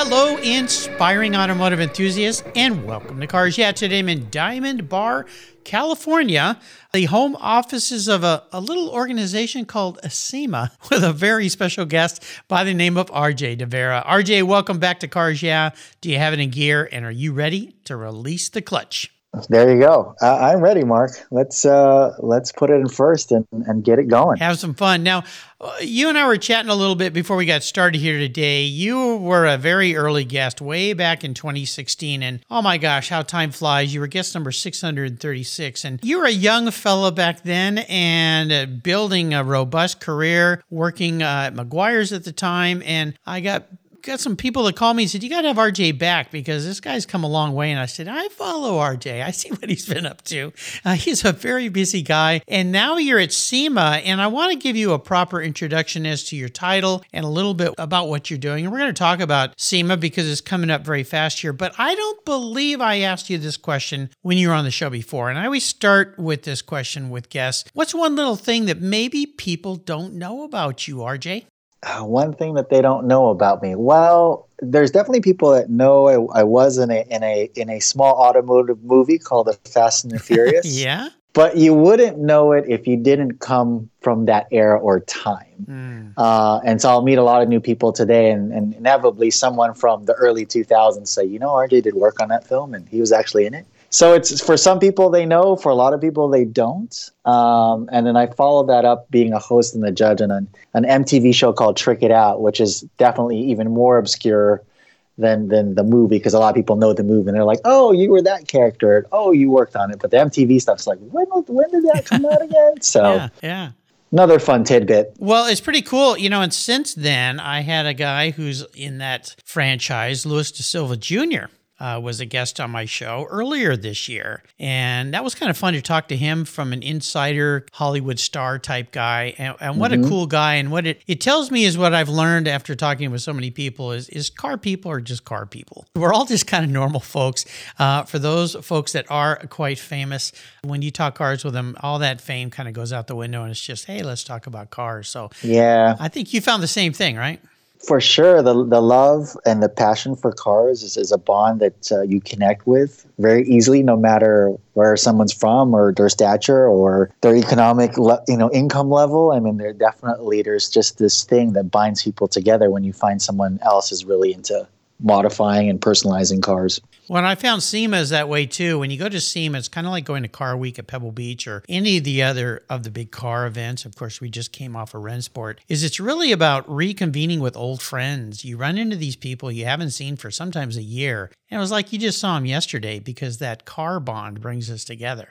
Hello, inspiring automotive enthusiasts, and welcome to Cars Yeah. Today I'm in Diamond Bar, California, the home offices of a, a little organization called ASEMA, with a very special guest by the name of RJ De Vera. RJ, welcome back to Cars Yeah. Do you have it in gear, and are you ready to release the clutch? There you go. Uh, I'm ready, Mark. Let's uh, let's put it in first and, and get it going. Have some fun. Now, uh, you and I were chatting a little bit before we got started here today. You were a very early guest way back in 2016, and oh my gosh, how time flies! You were guest number 636, and you were a young fellow back then and uh, building a robust career, working uh, at Meguiar's at the time, and I got got some people that call me and said, You got to have RJ back because this guy's come a long way. And I said, I follow RJ. I see what he's been up to. Uh, he's a very busy guy. And now you're at SEMA. And I want to give you a proper introduction as to your title and a little bit about what you're doing. And we're going to talk about SEMA because it's coming up very fast here. But I don't believe I asked you this question when you were on the show before. And I always start with this question with guests What's one little thing that maybe people don't know about you, RJ? Uh, one thing that they don't know about me. Well, there's definitely people that know I, I, was in a in a in a small automotive movie called The Fast and the Furious. yeah. But you wouldn't know it if you didn't come from that era or time. Mm. Uh, and so I'll meet a lot of new people today, and, and inevitably someone from the early 2000s say, you know, RJ did work on that film, and he was actually in it so it's for some people they know for a lot of people they don't. Um, and then i followed that up being a host and the judge on an, an mtv show called trick it out which is definitely even more obscure than than the movie because a lot of people know the movie and they're like oh you were that character. Oh you worked on it. But the mtv stuff's like when, when did that come out again? So yeah, yeah. another fun tidbit. Well, it's pretty cool, you know. And since then, I had a guy who's in that franchise, Louis De Silva Jr uh, was a guest on my show earlier this year. And that was kind of fun to talk to him from an insider Hollywood star type guy. And, and what mm-hmm. a cool guy. And what it, it tells me is what I've learned after talking with so many people is, is car people are just car people. We're all just kind of normal folks. Uh, for those folks that are quite famous, when you talk cars with them, all that fame kind of goes out the window and it's just, hey, let's talk about cars. So yeah, I think you found the same thing, right? For sure the the love and the passion for cars is, is a bond that uh, you connect with very easily no matter where someone's from or their stature or their economic le- you know income level i mean there definitely there's just this thing that binds people together when you find someone else is really into modifying and personalizing cars. Well, I found SEMA is that way too. When you go to SEMA, it's kind of like going to Car Week at Pebble Beach or any of the other of the big car events. Of course, we just came off of Rennsport. Is it's really about reconvening with old friends. You run into these people you haven't seen for sometimes a year, and it was like you just saw them yesterday because that car bond brings us together.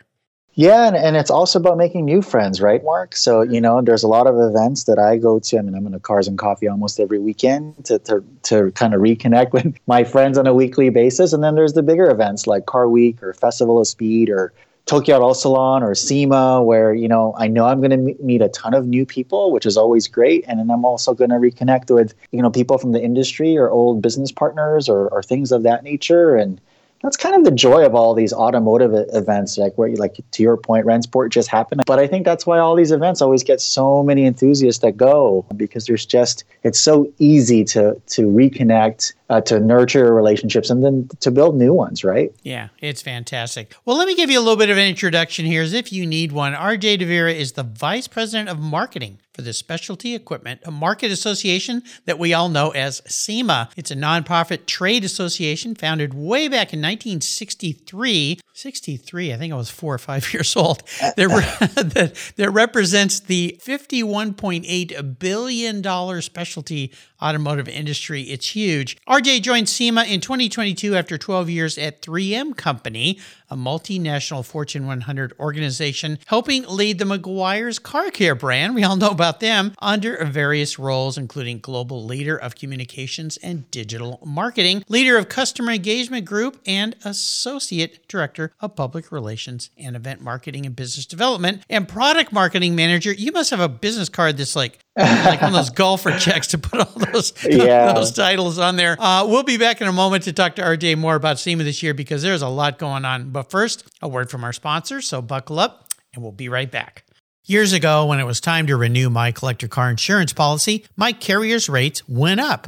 Yeah, and, and it's also about making new friends, right, Mark? So, you know, there's a lot of events that I go to. I mean, I'm in a Cars and Coffee almost every weekend to, to, to kind of reconnect with my friends on a weekly basis. And then there's the bigger events like Car Week or Festival of Speed or Tokyo Auto Salon or SEMA, where, you know, I know I'm going to meet a ton of new people, which is always great. And then I'm also going to reconnect with, you know, people from the industry or old business partners or, or things of that nature. And, that's kind of the joy of all these automotive events like where you like to your point rennsport just happened. But i think that's why all these events always get so many enthusiasts that go because there's just it's so easy to to reconnect uh, to nurture relationships and then to build new ones right? Yeah it's fantastic. Well let me give you a little bit of an introduction here as if you need one. RJ De Vera is the vice president of marketing for the Specialty Equipment, a market association that we all know as SEMA. It's a nonprofit trade association founded way back in 1963. 63, I think I was four or five years old. That, that represents the $51.8 billion specialty automotive industry. It's huge. RJ joined SEMA in 2022 after 12 years at 3M Company, a multinational Fortune 100 organization, helping lead the Meguiar's car care brand. We all know about them under various roles, including global leader of communications and digital marketing, leader of customer engagement group, and associate director of public relations and event marketing and business development, and product marketing manager. You must have a business card that's like like one of those golfer checks to put all those Yeah. those titles on there. Uh, we'll be back in a moment to talk to RJ more about SEMA this year because there's a lot going on. But first, a word from our sponsor. So buckle up, and we'll be right back. Years ago, when it was time to renew my collector car insurance policy, my carrier's rates went up,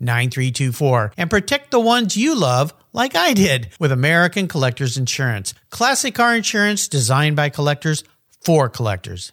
9324 and protect the ones you love like I did with American Collectors Insurance. Classic car insurance designed by collectors for collectors.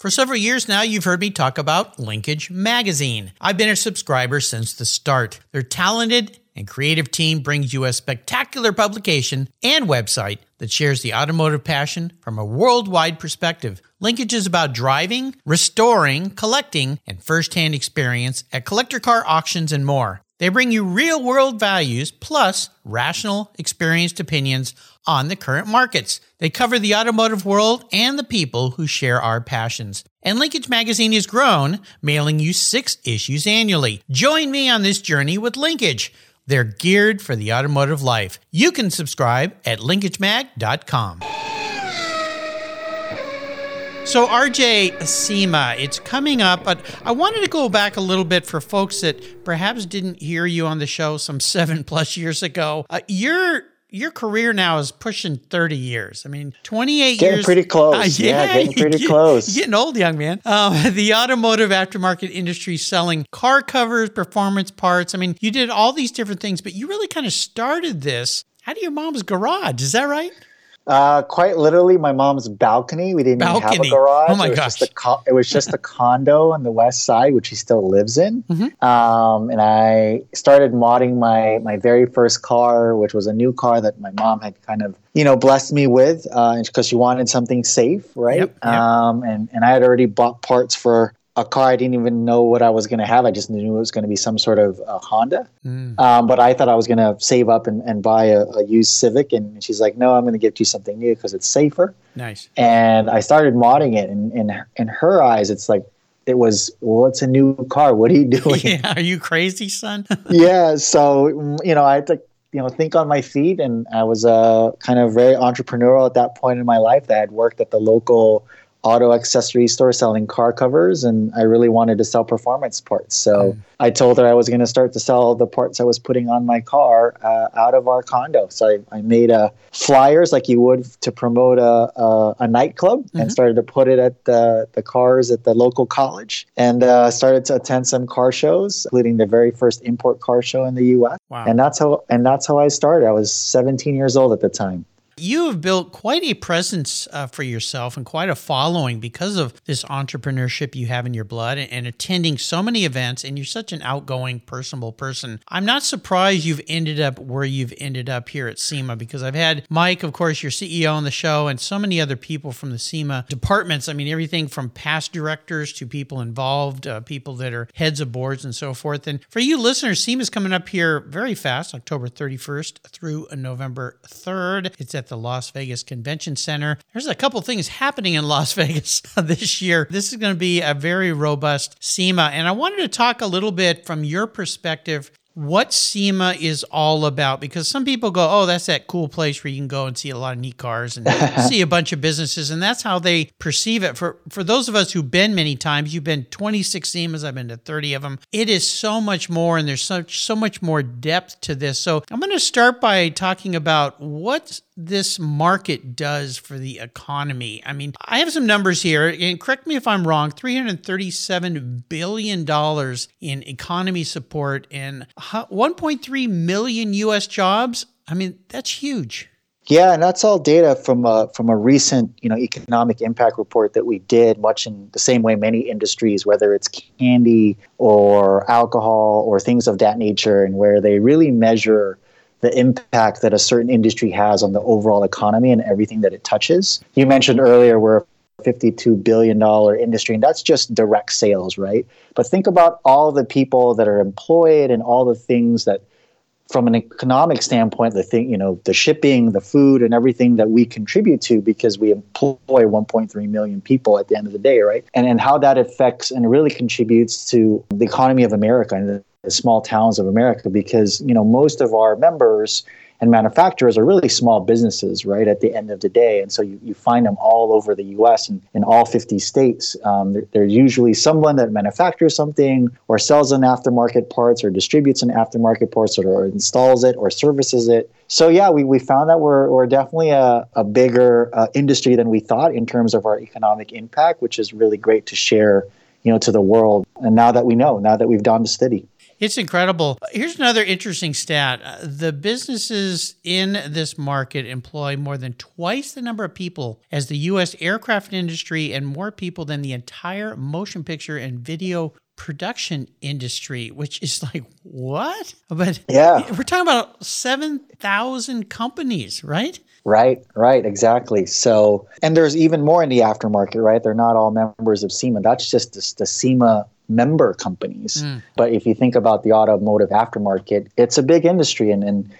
For several years now, you've heard me talk about Linkage Magazine. I've been a subscriber since the start. Their talented and creative team brings you a spectacular publication and website that shares the automotive passion from a worldwide perspective. Linkage is about driving, restoring, collecting, and firsthand experience at collector car auctions and more. They bring you real world values plus rational, experienced opinions on the current markets. They cover the automotive world and the people who share our passions. And Linkage Magazine has grown, mailing you six issues annually. Join me on this journey with Linkage. They're geared for the automotive life. You can subscribe at linkagemag.com. So, RJ SEMA, it's coming up, but I wanted to go back a little bit for folks that perhaps didn't hear you on the show some seven plus years ago. Uh, your your career now is pushing 30 years. I mean, 28 Getting years. pretty close. Yeah, getting pretty you're close. Getting old, young man. Um, the automotive aftermarket industry selling car covers, performance parts. I mean, you did all these different things, but you really kind of started this out of your mom's garage. Is that right? Uh, quite literally, my mom's balcony. We didn't even have a garage. Oh my it was gosh. Just a co- it was just a condo on the west side, which she still lives in. Mm-hmm. Um, and I started modding my my very first car, which was a new car that my mom had kind of you know blessed me with, because she wanted something safe, right? Yep, yep. Um, and and I had already bought parts for a car I didn't even know what I was going to have. I just knew it was going to be some sort of uh, Honda. Mm. Um, but I thought I was going to save up and, and buy a, a used Civic. And she's like, no, I'm going to get you something new because it's safer. Nice. And I started modding it. And in, in her eyes, it's like, it was, well, it's a new car. What are you doing? Yeah, are you crazy, son? yeah. So, mm, you know, I had to, you know, think on my feet. And I was uh, kind of very entrepreneurial at that point in my life. That I had worked at the local auto accessory store selling car covers and I really wanted to sell performance parts. So I told her I was going to start to sell the parts I was putting on my car uh, out of our condo. So I, I made uh, flyers like you would to promote a, a, a nightclub and started to put it at the, the cars at the local college and uh, started to attend some car shows, including the very first import car show in the U.S. Wow. And that's how and that's how I started. I was 17 years old at the time. You have built quite a presence uh, for yourself and quite a following because of this entrepreneurship you have in your blood and, and attending so many events. And you're such an outgoing, personable person. I'm not surprised you've ended up where you've ended up here at SEMA because I've had Mike, of course, your CEO on the show, and so many other people from the SEMA departments. I mean, everything from past directors to people involved, uh, people that are heads of boards and so forth. And for you listeners, SEMA is coming up here very fast, October 31st through November 3rd. It's at the Las Vegas Convention Center. There's a couple things happening in Las Vegas this year. This is going to be a very robust SEMA. And I wanted to talk a little bit from your perspective what SEMA is all about because some people go, oh, that's that cool place where you can go and see a lot of neat cars and see a bunch of businesses, and that's how they perceive it. For for those of us who've been many times, you've been 26 SEMAs, I've been to 30 of them. It is so much more, and there's such so much more depth to this. So I'm going to start by talking about what this market does for the economy. I mean, I have some numbers here, and correct me if I'm wrong $337 billion in economy support and 1.3 million US jobs. I mean, that's huge. Yeah, and that's all data from a, from a recent you know economic impact report that we did, much in the same way many industries, whether it's candy or alcohol or things of that nature, and where they really measure the impact that a certain industry has on the overall economy and everything that it touches. You mentioned earlier we're $52 billion industry, and that's just direct sales, right? But think about all the people that are employed and all the things that from an economic standpoint, the thing, you know, the shipping, the food, and everything that we contribute to because we employ 1.3 million people at the end of the day, right? And and how that affects and really contributes to the economy of America and the the small towns of America because you know most of our members and manufacturers are really small businesses, right? At the end of the day, and so you, you find them all over the U.S. and in all 50 states. Um, they're, usually someone that manufactures something or sells an aftermarket parts or distributes an aftermarket parts or, or installs it or services it. So yeah, we, we found that we're, we're definitely a, a bigger uh, industry than we thought in terms of our economic impact, which is really great to share, you know, to the world. And now that we know, now that we've done the study. It's incredible. Here's another interesting stat. Uh, the businesses in this market employ more than twice the number of people as the U.S. aircraft industry and more people than the entire motion picture and video production industry, which is like, what? But yeah, we're talking about 7,000 companies, right? Right, right, exactly. So, and there's even more in the aftermarket, right? They're not all members of SEMA. That's just the, the SEMA member companies. Mm. But if you think about the automotive aftermarket, it's a big industry. And, and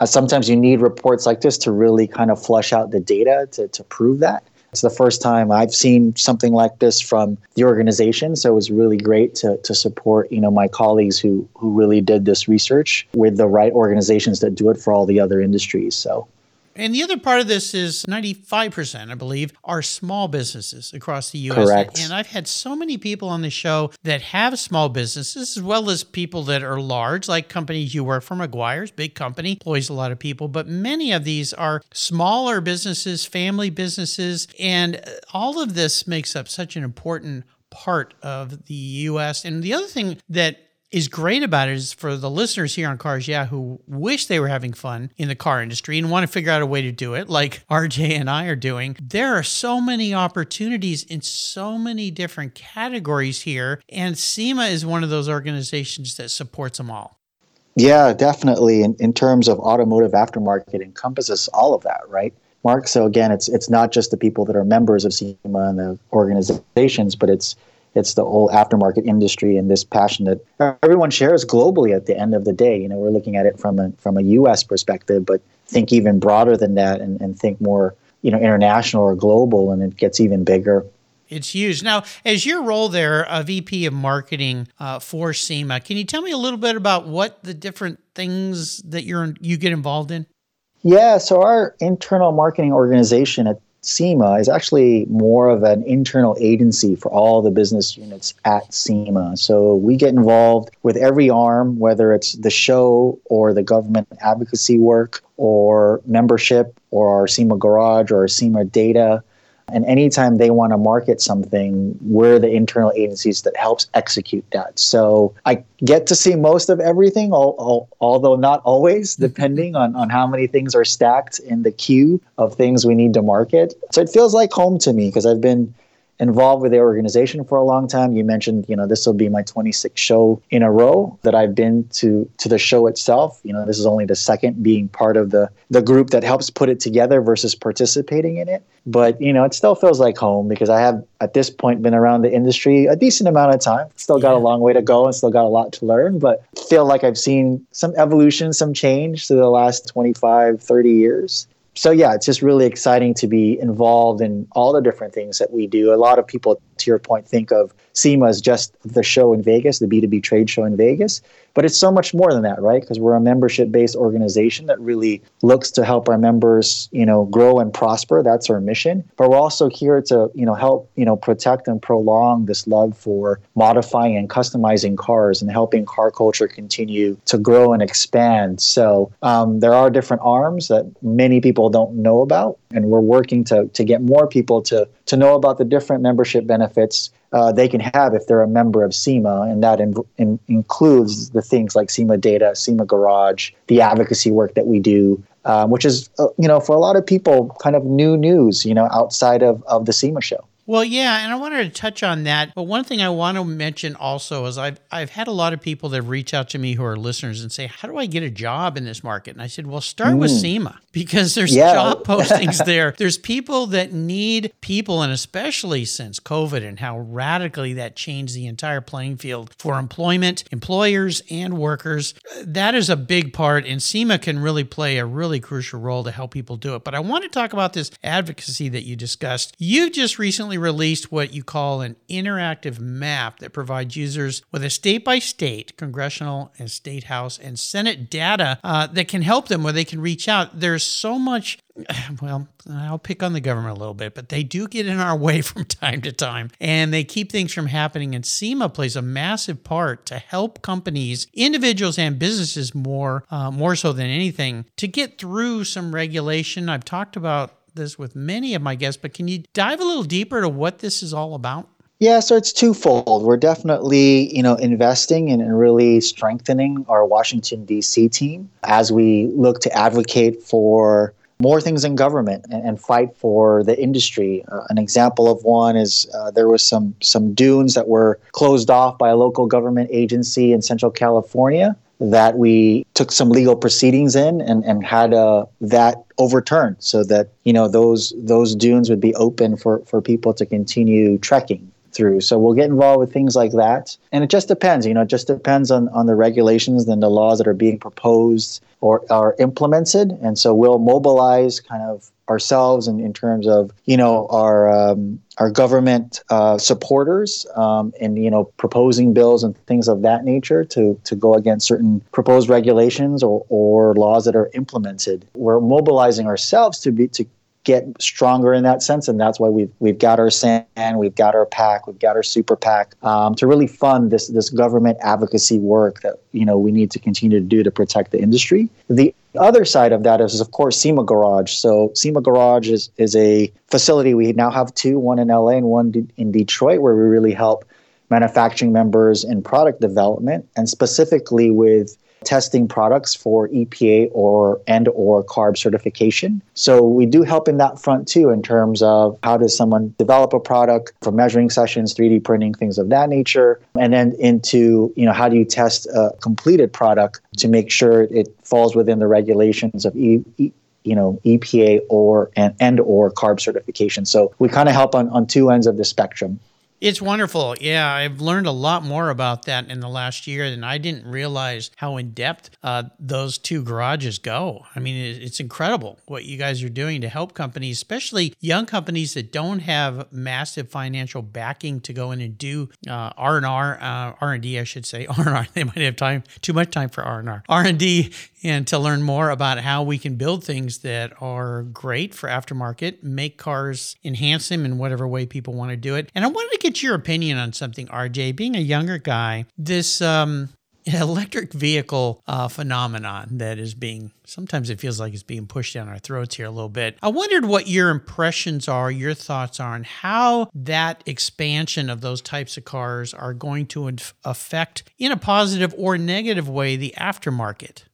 uh, sometimes you need reports like this to really kind of flush out the data to, to prove that. It's the first time I've seen something like this from the organization. So it was really great to, to support, you know, my colleagues who, who really did this research with the right organizations that do it for all the other industries. So and the other part of this is 95%, I believe, are small businesses across the US. Correct. And I've had so many people on the show that have small businesses, as well as people that are large, like companies you work for, Meguiar's, big company, employs a lot of people. But many of these are smaller businesses, family businesses. And all of this makes up such an important part of the US. And the other thing that is great about it is for the listeners here on Cars Yeah who wish they were having fun in the car industry and want to figure out a way to do it, like RJ and I are doing. There are so many opportunities in so many different categories here, and SEMA is one of those organizations that supports them all. Yeah, definitely. In, in terms of automotive aftermarket, encompasses all of that, right? Mark. So again, it's it's not just the people that are members of SEMA and the organizations, but it's it's the whole aftermarket industry and this passion that everyone shares globally at the end of the day. You know, we're looking at it from a from a US perspective, but think even broader than that and, and think more, you know, international or global and it gets even bigger. It's huge. Now, as your role there, a VP of marketing uh, for SEMA, can you tell me a little bit about what the different things that you're you get involved in? Yeah, so our internal marketing organization at SEMA is actually more of an internal agency for all the business units at SEMA. So we get involved with every arm, whether it's the show or the government advocacy work or membership or our SEMA garage or our SEMA data and anytime they want to market something, we're the internal agencies that helps execute that. So I get to see most of everything, although not always, depending on, on how many things are stacked in the queue of things we need to market. So it feels like home to me because I've been involved with the organization for a long time. You mentioned, you know, this will be my 26th show in a row that I've been to to the show itself. You know, this is only the second being part of the the group that helps put it together versus participating in it. But, you know, it still feels like home because I have at this point been around the industry a decent amount of time. Still got yeah. a long way to go and still got a lot to learn, but feel like I've seen some evolution, some change through the last 25, 30 years so yeah, it's just really exciting to be involved in all the different things that we do. A lot of people, to your point, think of SEMA as just the show in Vegas, the B2B trade show in Vegas. But it's so much more than that, right? Because we're a membership-based organization that really looks to help our members, you know, grow and prosper. That's our mission. But we're also here to, you know, help, you know, protect and prolong this love for modifying and customizing cars and helping car culture continue to grow and expand. So um, there are different arms that many people don't know about, and we're working to to get more people to to know about the different membership benefits uh, they can have if they're a member of SEMA, and that in, in, includes the things like SEMA Data, SEMA Garage, the advocacy work that we do, um, which is, uh, you know, for a lot of people, kind of new news, you know, outside of, of the SEMA show. Well, yeah, and I wanted to touch on that. But one thing I want to mention also is I've I've had a lot of people that reach out to me who are listeners and say, "How do I get a job in this market?" And I said, "Well, start mm. with SEMA because there's yeah. job postings there. There's people that need people, and especially since COVID and how radically that changed the entire playing field for employment, employers, and workers. That is a big part, and SEMA can really play a really crucial role to help people do it. But I want to talk about this advocacy that you discussed. You just recently recently released what you call an interactive map that provides users with a state by state, congressional and state house and Senate data uh, that can help them where they can reach out. There's so much well, I'll pick on the government a little bit, but they do get in our way from time to time and they keep things from happening. And SEMA plays a massive part to help companies, individuals, and businesses more, uh, more so than anything to get through some regulation. I've talked about this with many of my guests, but can you dive a little deeper to what this is all about? Yeah, so it's twofold. We're definitely, you know, investing in and really strengthening our Washington D.C. team as we look to advocate for more things in government and, and fight for the industry. Uh, an example of one is uh, there was some some dunes that were closed off by a local government agency in Central California that we took some legal proceedings in and, and had uh, that overturned so that you know those those dunes would be open for, for people to continue trekking through. So we'll get involved with things like that. And it just depends, you know, it just depends on, on the regulations and the laws that are being proposed or are implemented. And so we'll mobilize kind of ourselves in, in terms of you know our um, our government uh, supporters um, and you know proposing bills and things of that nature to to go against certain proposed regulations or, or laws that are implemented. We're mobilizing ourselves to be to get stronger in that sense, and that's why we've we've got our SAN, we've got our PAC, we've got our Super PAC um, to really fund this this government advocacy work that you know we need to continue to do to protect the industry. The other side of that is, of course, SEMA Garage. So SEMA Garage is is a facility we now have two, one in LA and one in Detroit, where we really help manufacturing members in product development and specifically with testing products for EPA or and or CARB certification. So we do help in that front too in terms of how does someone develop a product for measuring sessions, 3D printing, things of that nature, and then into, you know, how do you test a completed product to make sure it falls within the regulations of e- e- you know EPA or and, and or CARB certification. So we kind of help on, on two ends of the spectrum. It's wonderful. Yeah, I've learned a lot more about that in the last year, and I didn't realize how in depth uh, those two garages go. I mean, it's incredible what you guys are doing to help companies, especially young companies that don't have massive financial backing to go in and do uh, R and R, uh, R and D, I should say R and R. They might have time, too much time for R and R, R and D and to learn more about how we can build things that are great for aftermarket, make cars, enhance them in whatever way people want to do it. And I wanted to get your opinion on something, RJ. Being a younger guy, this um, electric vehicle uh, phenomenon that is being sometimes it feels like it's being pushed down our throats here a little bit. I wondered what your impressions are, your thoughts are, on how that expansion of those types of cars are going to affect, in a positive or negative way, the aftermarket.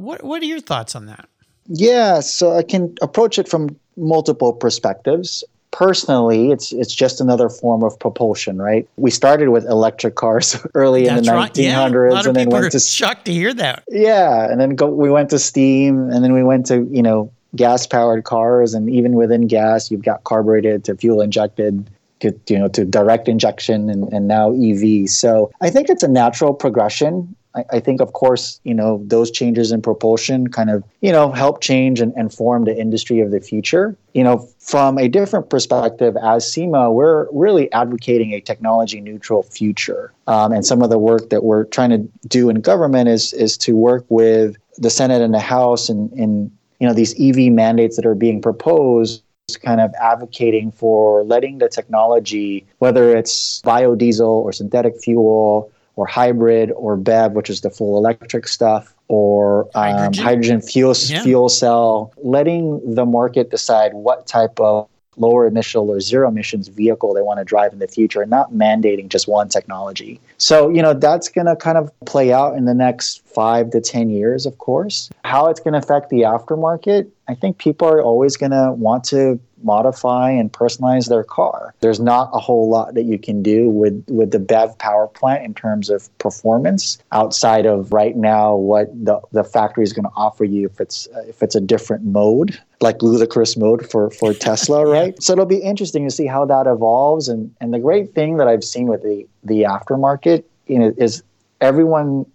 What What are your thoughts on that? Yeah, so I can approach it from multiple perspectives. Personally, it's it's just another form of propulsion, right? We started with electric cars early That's in the right. 1900s, yeah, and then went to shocked to hear that. Yeah, and then go, we went to steam, and then we went to you know gas powered cars, and even within gas, you've got carbureted to fuel injected to you know to direct injection and, and now EV. So I think it's a natural progression I, I, think, of course, you know, those changes in propulsion kind of, you know, help change and, and form the industry of the future. You know, from a different perspective, as SEMA, we're really advocating a technology neutral future. Um, and some of the work that we're trying to do in government is is to work with the Senate and the House and, and you know these EV mandates that are being proposed kind of advocating for letting the technology, whether it's biodiesel or synthetic fuel or hybrid or BEV, which is the full electric stuff, or um, hydrogen, hydrogen fuel, yeah. fuel cell, letting the market decide what type of lower initial or zero emissions vehicle they want to drive in the future and not mandating just one technology. So, you know, that's going to kind of play out in the next five to 10 years, of course. How it's going to affect the aftermarket, I think people are always going to want to modify and personalize their car. There's not a whole lot that you can do with with the BEV power plant in terms of performance outside of right now what the, the factory is going to offer you if it's if it's a different mode like ludicrous mode for for Tesla, right? So it'll be interesting to see how that evolves and and the great thing that I've seen with the the aftermarket you know is everyone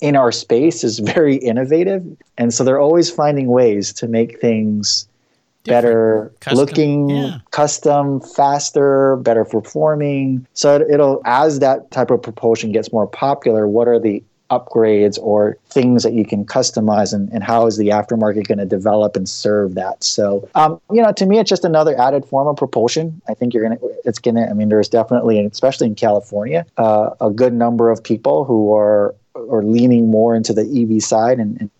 in our space is very innovative and so they're always finding ways to make things better custom, looking, yeah. custom, faster, better performing. So it'll, as that type of propulsion gets more popular, what are the upgrades or things that you can customize and, and how is the aftermarket going to develop and serve that so um, you know to me it's just another added form of propulsion i think you're going to it's going to i mean there's definitely especially in california uh, a good number of people who are are leaning more into the ev side and, and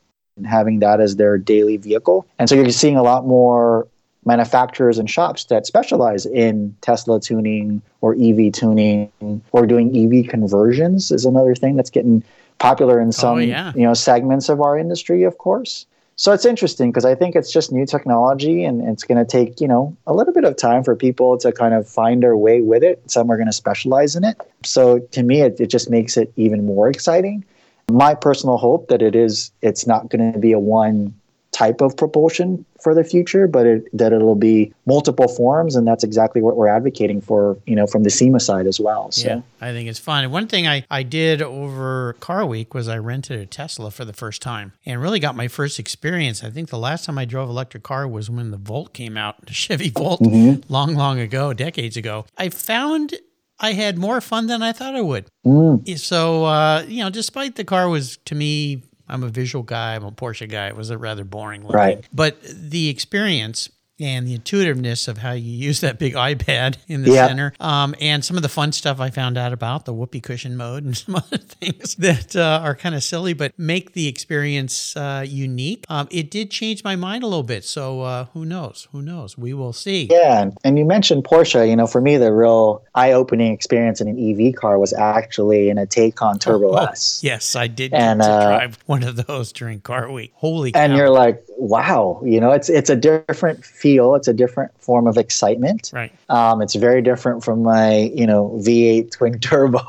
and having that as their daily vehicle. And so you're seeing a lot more manufacturers and shops that specialize in Tesla tuning or EV tuning or doing EV conversions is another thing that's getting popular in oh, some oh, yeah. you know segments of our industry, of course. So it's interesting because I think it's just new technology and it's going to take, you know, a little bit of time for people to kind of find their way with it. Some are going to specialize in it. So to me, it, it just makes it even more exciting my personal hope that it is it's not going to be a one type of propulsion for the future, but it, that it'll be multiple forms, and that's exactly what we're advocating for, you know, from the SEMA side as well. So. Yeah, I think it's fun. One thing I, I did over Car Week was I rented a Tesla for the first time and really got my first experience. I think the last time I drove electric car was when the Volt came out, the Chevy Volt, mm-hmm. long, long ago, decades ago. I found I had more fun than I thought I would. Mm. So, uh, you know, despite the car was to me, I'm a visual guy, I'm a Porsche guy. It was a rather boring looking. Right. But the experience and the intuitiveness of how you use that big iPad in the center, um, and some of the fun stuff I found out about the whoopee cushion mode and some other things that uh, are kind of silly, but make the experience uh, unique. Um, it did change my mind a little bit, so uh, who knows? Who knows? We will see. Yeah, and you mentioned Porsche. You know, for me, the real eye-opening experience in an EV car was actually in a Taycan Turbo oh, S. Yes, I did and, uh, drive one of those during Car Week. Holy! And cow. you're like, wow, you know, it's it's a different feel. It's a different form of excitement. Right. Um, it's very different from my, you know, V8 twin turbo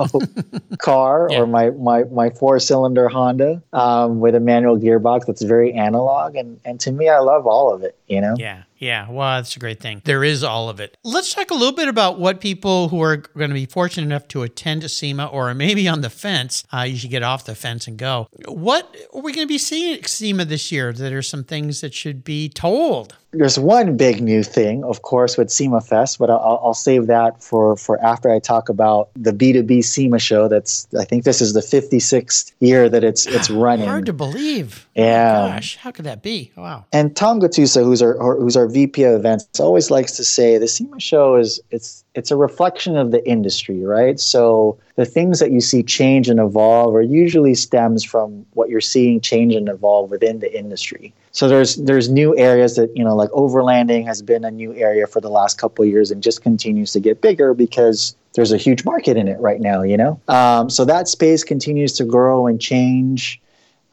car yeah. or my my my four cylinder Honda um, with a manual gearbox that's very analog. And and to me, I love all of it. You know. Yeah. Yeah, well, that's a great thing. There is all of it. Let's talk a little bit about what people who are going to be fortunate enough to attend SEMA or maybe on the fence, uh, you should get off the fence and go. What are we going to be seeing at SEMA this year that are some things that should be told? there's one big new thing, of course, with SEMA Fest, but I'll, I'll, save that for, for after I talk about the B2B SEMA show. That's I think this is the 56th year that it's it's running. Hard to believe. Yeah. Oh gosh, how could that be? Wow. And Tom Gattuso, who's our who's our VP of events, always likes to say the SEMA show is it's it's a reflection of the industry, right? So the things that you see change and evolve are usually stems from what you're seeing change and evolve within the industry. So there's there's new areas that you know like overlanding has been a new area for the last couple years and just continues to get bigger because there's a huge market in it right now. You know, um, so that space continues to grow and change.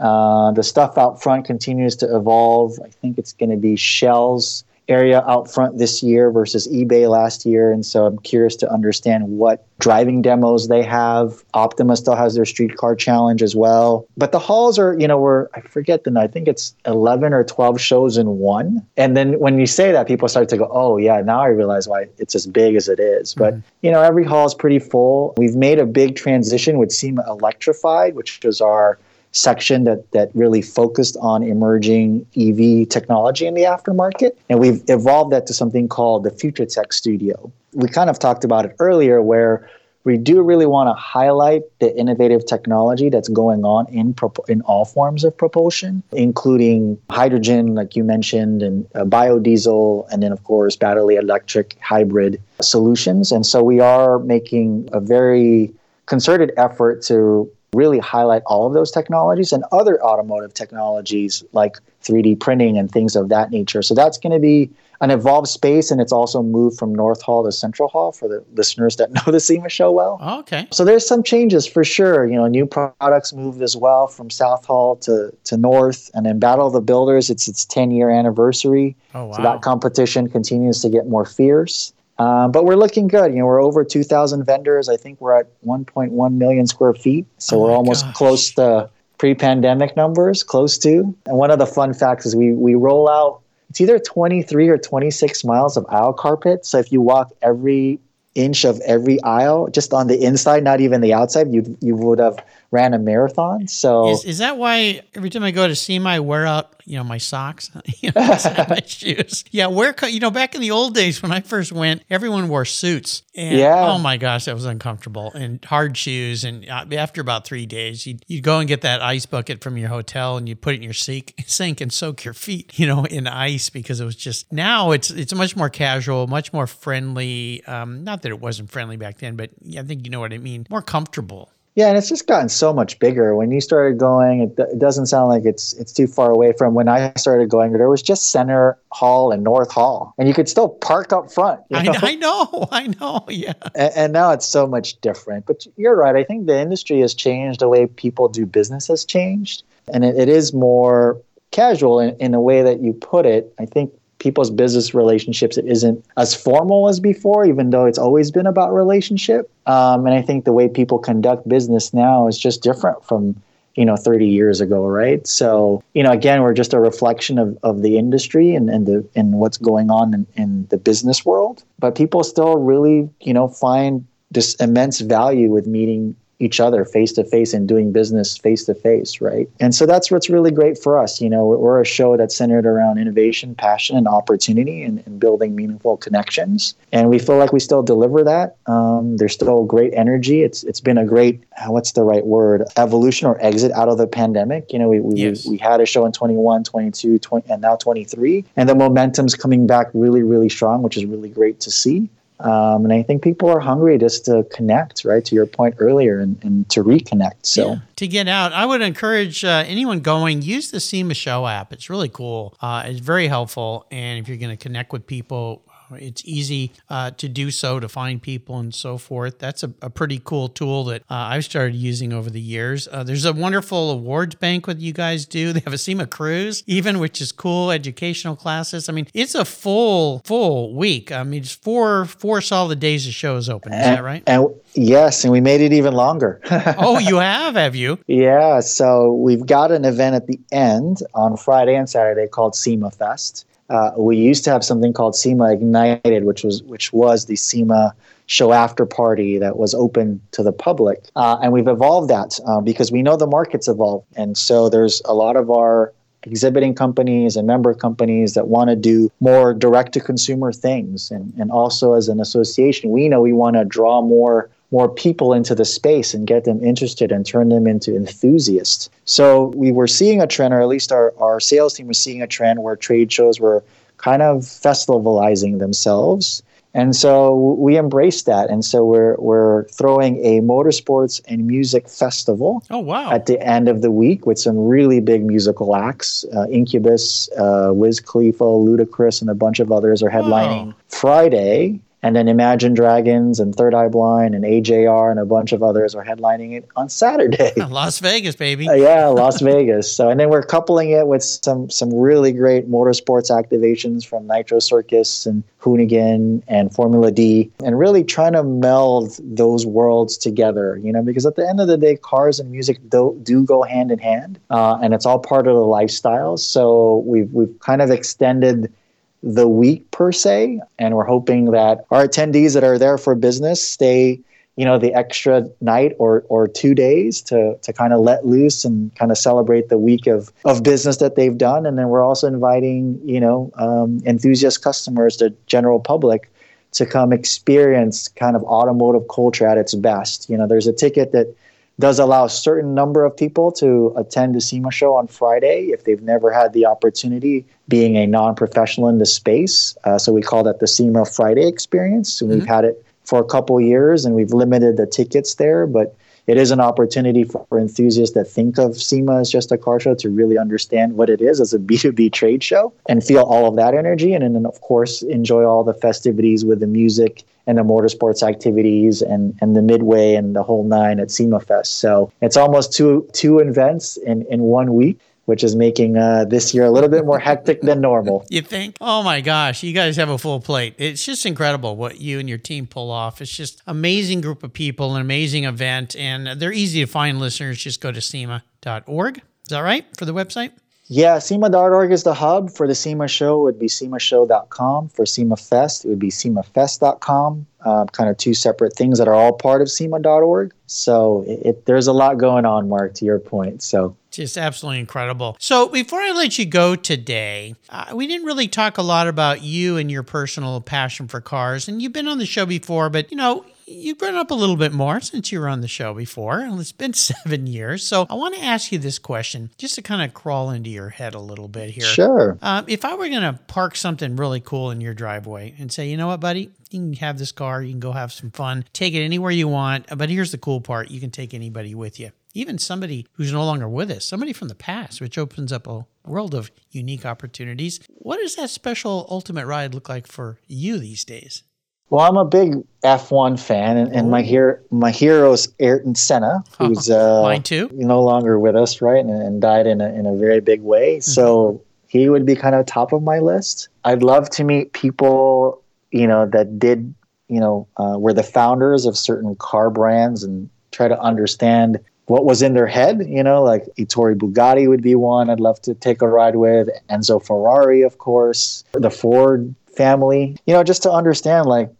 Uh, the stuff out front continues to evolve. I think it's going to be shells area out front this year versus eBay last year. And so I'm curious to understand what driving demos they have. Optima still has their streetcar challenge as well. But the halls are, you know, we're, I forget the, I think it's 11 or 12 shows in one. And then when you say that, people start to go, oh, yeah, now I realize why it's as big as it is. But, mm-hmm. you know, every hall is pretty full. We've made a big transition with SEMA Electrified, which is our section that, that really focused on emerging EV technology in the aftermarket. And we've evolved that to something called the Future Tech Studio. We kind of talked about it earlier, where we do really want to highlight the innovative technology that's going on in in all forms of propulsion, including hydrogen, like you mentioned, and uh, biodiesel, and then of course battery electric hybrid solutions. And so we are making a very concerted effort to really highlight all of those technologies and other automotive technologies like 3D printing and things of that nature. So that's going to be an evolved space, and it's also moved from North Hall to Central Hall for the listeners that know the SEMA show well. Oh, okay. So there's some changes for sure. You know, new products moved as well from South Hall to, to North, and then Battle of the Builders, it's its 10 year anniversary. Oh, wow. So that competition continues to get more fierce. Um, but we're looking good. You know, we're over 2,000 vendors. I think we're at 1.1 million square feet. So oh we're almost gosh. close to pre-pandemic numbers, close to. And one of the fun facts is we we roll out. It's either 23 or 26 miles of aisle carpet. So if you walk every inch of every aisle, just on the inside, not even the outside, you you would have ran a marathon. So is, is that why every time I go to SEMA, I wear out you know my socks, you know, my shoes? Yeah, wear you know back in the old days when I first went, everyone wore suits. And, yeah. Oh my gosh, that was uncomfortable and hard shoes. And uh, after about three days, you'd, you'd go and get that ice bucket from your hotel and you put it in your sink, sink and soak your feet, you know, in ice because it was just now it's it's much more casual, much more friendly. Um, not that it wasn't friendly back then, but I think you know what I mean. More comfortable. Yeah, and it's just gotten so much bigger. When you started going, it, it, doesn't sound like it's it's too far away from when I started going. There was just Center Hall and North Hall, and you could still park up front. You know? I, I, know, I know, yeah. And, and, now it's so much different. But you're right. I think the industry has changed. The way people do business has changed, and it, it is more casual in, in the way that you put it. I think people's business relationships it isn't as formal as before even though it's always been about relationship. Um, and i think the way people conduct business now is just different from you know 30 years ago right? So you know again we're just a reflection of, of the industry and, and the and what's going on in, in the business world. But people still really you know find this immense value with meeting each other face to face and doing business face to face, right? And so that's what's really great for us. You know, we're a show that's centered around innovation, passion, and opportunity and, and building meaningful connections. And we feel like we still deliver that. Um, there's still great energy. It's it's been a great uh, what's the right word evolution or exit out of the pandemic. You know, we we, yes. we, we had a show in 21, 22, 20, and now 23, and the momentum's coming back really really strong, which is really great to see. Um, and I think people are hungry just to connect, right? To your point earlier, and, and to reconnect. So yeah, to get out, I would encourage uh, anyone going use the SEMA Show app. It's really cool. Uh, it's very helpful, and if you're going to connect with people it's easy uh, to do so, to find people and so forth. That's a, a pretty cool tool that uh, I've started using over the years. Uh, there's a wonderful awards banquet you guys do. They have a SEMA cruise, even, which is cool, educational classes. I mean, it's a full, full week. I mean, it's four, four solid days the show is open. Is and, that right? And yes, and we made it even longer. oh, you have, have you? Yeah. So we've got an event at the end on Friday and Saturday called SEMA Fest. Uh, we used to have something called SEMA Ignited, which was which was the SEMA show after party that was open to the public, uh, and we've evolved that uh, because we know the market's evolve, and so there's a lot of our exhibiting companies and member companies that want to do more direct to consumer things. And, and also as an association we know we want to draw more more people into the space and get them interested and turn them into enthusiasts. So we were seeing a trend, or at least our, our sales team was seeing a trend where trade shows were kind of festivalizing themselves. And so we embraced that. And so we're, we're throwing a motorsports and music festival. Oh, wow. At the end of the week with some really big musical acts. Uh, Incubus, uh, Wiz Khalifa, Ludacris, and a bunch of others are headlining oh. Friday. And then Imagine Dragons and Third Eye Blind and AJR and a bunch of others are headlining it on Saturday. Las Vegas, baby. Uh, yeah, Las Vegas. So, and then we're coupling it with some some really great motorsports activations from Nitro Circus and Hoonigan and Formula D, and really trying to meld those worlds together. You know, because at the end of the day, cars and music do, do go hand in hand, uh, and it's all part of the lifestyle. So we've we've kind of extended the week per se, and we're hoping that our attendees that are there for business stay you know the extra night or or two days to to kind of let loose and kind of celebrate the week of of business that they've done. And then we're also inviting you know um, enthusiast customers the general public to come experience kind of automotive culture at its best. You know there's a ticket that does allow a certain number of people to attend the SEMA show on Friday if they've never had the opportunity being a non-professional in the space. Uh, so we call that the SEMA Friday experience. And mm-hmm. we've had it for a couple years and we've limited the tickets there, but it is an opportunity for enthusiasts that think of SEMA as just a car show to really understand what it is as a B2B trade show and feel all of that energy. And then, of course, enjoy all the festivities with the music and the motorsports activities and, and the midway and the whole nine at SEMA Fest. So it's almost two two events in, in one week which is making uh, this year a little bit more hectic than normal. You think? Oh my gosh, you guys have a full plate. It's just incredible what you and your team pull off. It's just amazing group of people, an amazing event, and they're easy to find. Listeners, just go to SEMA.org. Is that right for the website? Yeah, SEMA.org is the hub. For the SEMA show, it would be SEMAshow.com. For SEMA Fest, it would be SEMAFest.com. Uh, kind of two separate things that are all part of SEMA.org. So it, it, there's a lot going on, Mark, to your point. So just absolutely incredible. So before I let you go today, uh, we didn't really talk a lot about you and your personal passion for cars. And you've been on the show before, but you know, you've grown up a little bit more since you were on the show before. It's been seven years. So I want to ask you this question just to kind of crawl into your head a little bit here. Sure. Um, if I were going to park something really cool in your driveway and say, you know what, buddy, you can have this car, you can go have some fun, take it anywhere you want. But here's the cool part you can take anybody with you. Even somebody who's no longer with us, somebody from the past, which opens up a world of unique opportunities. What does that special ultimate ride look like for you these days? Well, I'm a big F1 fan, and, and my hero, my hero's Ayrton Senna, who's uh, mine too, no longer with us, right, and, and died in a in a very big way. Mm-hmm. So he would be kind of top of my list. I'd love to meet people, you know, that did, you know, uh, were the founders of certain car brands, and try to understand what was in their head. You know, like Ettore Bugatti would be one I'd love to take a ride with. Enzo Ferrari, of course, the Ford family. You know, just to understand like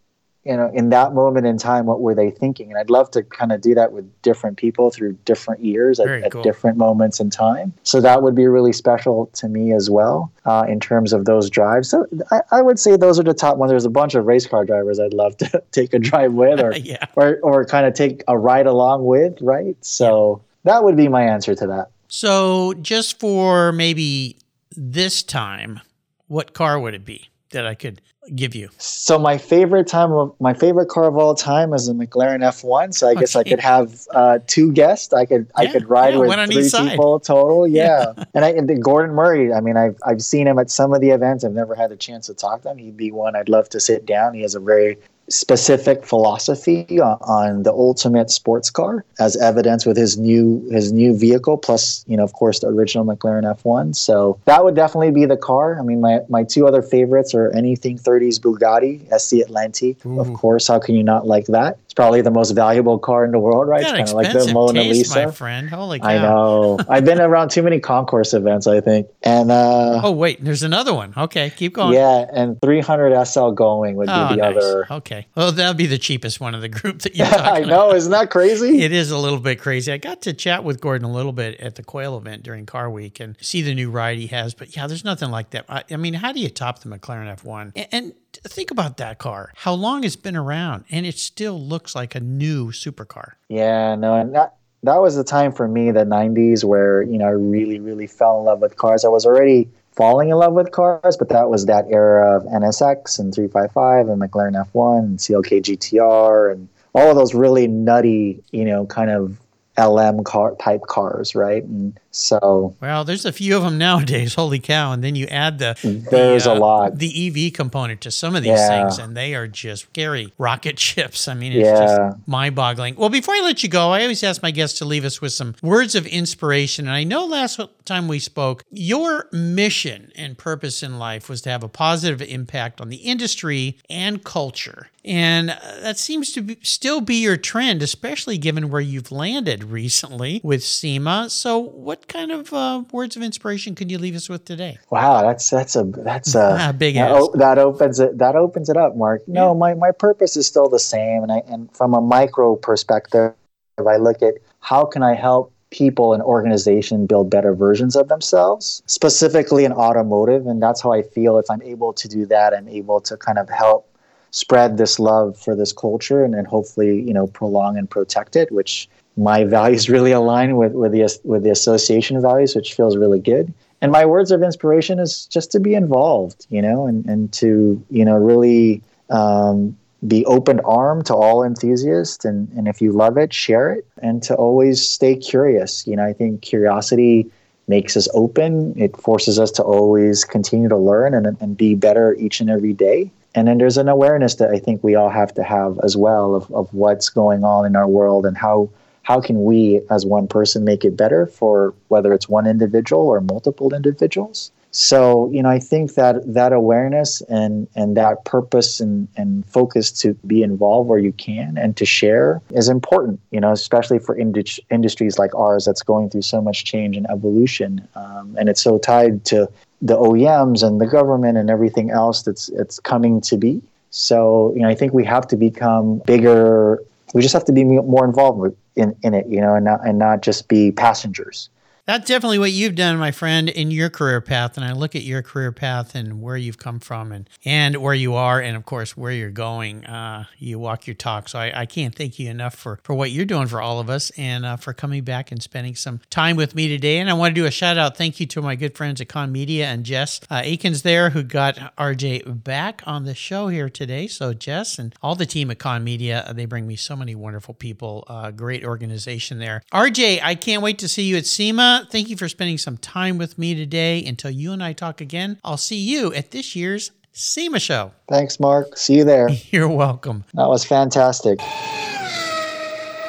you know in that moment in time what were they thinking and i'd love to kind of do that with different people through different years at, at cool. different moments in time so that would be really special to me as well uh, in terms of those drives so I, I, would say those are the top ones there's a bunch of race car drivers i'd love to take a drive with or yeah. or, or kind of take a ride along with right so yeah. that would be my answer to that so just for maybe this time what car would it be that I could give you? So my favorite time of my favorite car of all time is a McLaren F1. So I okay. guess I could have uh, two guests. I could yeah, I could ride yeah, with three people total. Yeah, yeah. and I and Gordon Murray. I mean, I've I've seen him at some of the events. I've never had a chance to talk to him. He'd be one I'd love to sit down. He has a very specific philosophy on, on, the ultimate sports car as evidence with his new his new vehicle plus you know of course the original McLaren F1 so that would definitely be the car. I mean my, my two other favorites are anything 30s Bugatti SC Atlantic Ooh. of course how can you not like that probably the most valuable car in the world right it's kind of like the Mona taste, Lisa my friend holy cow I know I've been around too many concours events I think and uh, oh wait there's another one okay keep going yeah and 300 SL going would oh, be the nice. other okay. Well, that'll be the cheapest one of the group that you I know. Isn't that crazy? It is a little bit crazy. I got to chat with Gordon a little bit at the Quail event during Car Week and see the new ride he has. But yeah, there's nothing like that. I, I mean, how do you top the McLaren F1? And, and think about that car. How long it's been around, and it still looks like a new supercar. Yeah, no, and that that was the time for me, the '90s, where you know I really, really fell in love with cars. I was already falling in love with cars, but that was that era of NSX and 355 and McLaren F1 and CLK GTR and all of those really nutty, you know, kind of LM car type cars, right? And so, well, there's a few of them nowadays. Holy cow! And then you add the there's the, uh, a lot the EV component to some of these yeah. things, and they are just scary rocket ships. I mean, it's yeah. just mind-boggling. Well, before I let you go, I always ask my guests to leave us with some words of inspiration. And I know last time we spoke, your mission and purpose in life was to have a positive impact on the industry and culture. And uh, that seems to be, still be your trend, especially given where you've landed recently with SEMA. So, what kind of uh, words of inspiration can you leave us with today? Wow, that's that's a that's a big that, o- that, opens it that opens it up, Mark. No, yeah. my, my purpose is still the same, and I and from a micro perspective, if I look at how can I help people and organization build better versions of themselves, specifically in automotive, and that's how I feel. If I'm able to do that, I'm able to kind of help spread this love for this culture and then hopefully you know prolong and protect it which my values really align with with the with the association values which feels really good. And my words of inspiration is just to be involved you know and and to you know really um, be open arm to all enthusiasts. And, and if you love it share it and to always stay curious. You know i think curiosity makes us open. It forces us to always continue to learn and, and be better each and every day. And then there's an awareness that I think we all have to have as well of, of what's going on in our world and how how can we as one person make it better for whether it's one individual or multiple individuals so you know i think that that awareness and and that purpose and and focus to be involved where you can and to share is important you know especially for ind- industries like ours that's going through so much change and evolution um, and it's so tied to the OEMs and the government and everything else that's it's coming to be. So you know, I think we have to become bigger. We just have to be more involved in, in it, you know, and not and not just be passengers. That's definitely what you've done, my friend, in your career path. And I look at your career path and where you've come from and, and where you are, and of course, where you're going. Uh, you walk your talk. So I, I, can't thank you enough for, for what you're doing for all of us and uh, for coming back and spending some time with me today. And I want to do a shout out thank you to my good friends at Kahn Media and Jess uh, Aikens there, who got RJ back on the show here today. So, Jess and all the team at Kahn Media, they bring me so many wonderful people, uh, great organization there. RJ, I can't wait to see you at SEMA thank you for spending some time with me today. Until you and I talk again, I'll see you at this year's SEMA show. Thanks, Mark. See you there. You're welcome. That was fantastic.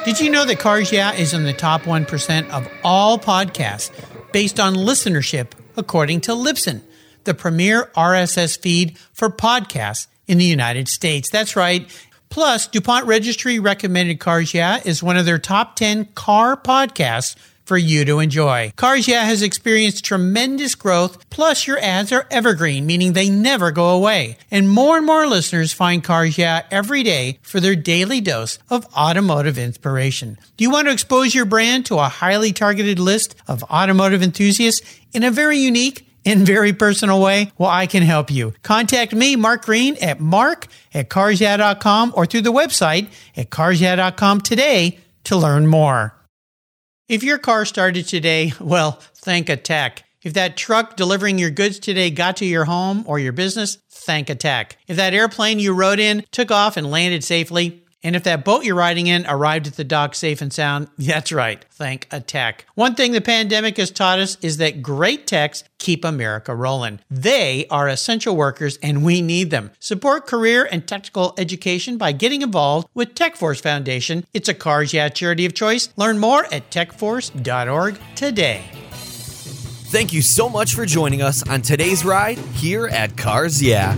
Did you know that Cars Yeah is in the top 1% of all podcasts based on listenership, according to Libsyn, the premier RSS feed for podcasts in the United States? That's right. Plus, DuPont Registry recommended Cars Yeah is one of their top 10 car podcasts for you to enjoy. Cars Yeah has experienced tremendous growth, plus your ads are evergreen, meaning they never go away. And more and more listeners find Cars Yeah every day for their daily dose of automotive inspiration. Do you want to expose your brand to a highly targeted list of automotive enthusiasts in a very unique in very personal way? Well, I can help you. Contact me, Mark Green, at mark at carsyeah.com or through the website at carsyeah.com today to learn more. If your car started today, well, thank a tech. If that truck delivering your goods today got to your home or your business, thank a tech. If that airplane you rode in took off and landed safely, and if that boat you're riding in arrived at the dock safe and sound, that's right, thank a tech. One thing the pandemic has taught us is that great techs keep America rolling. They are essential workers and we need them. Support career and technical education by getting involved with TechForce Foundation. It's a Cars Yeah charity of choice. Learn more at techforce.org today. Thank you so much for joining us on today's ride here at Cars Yeah.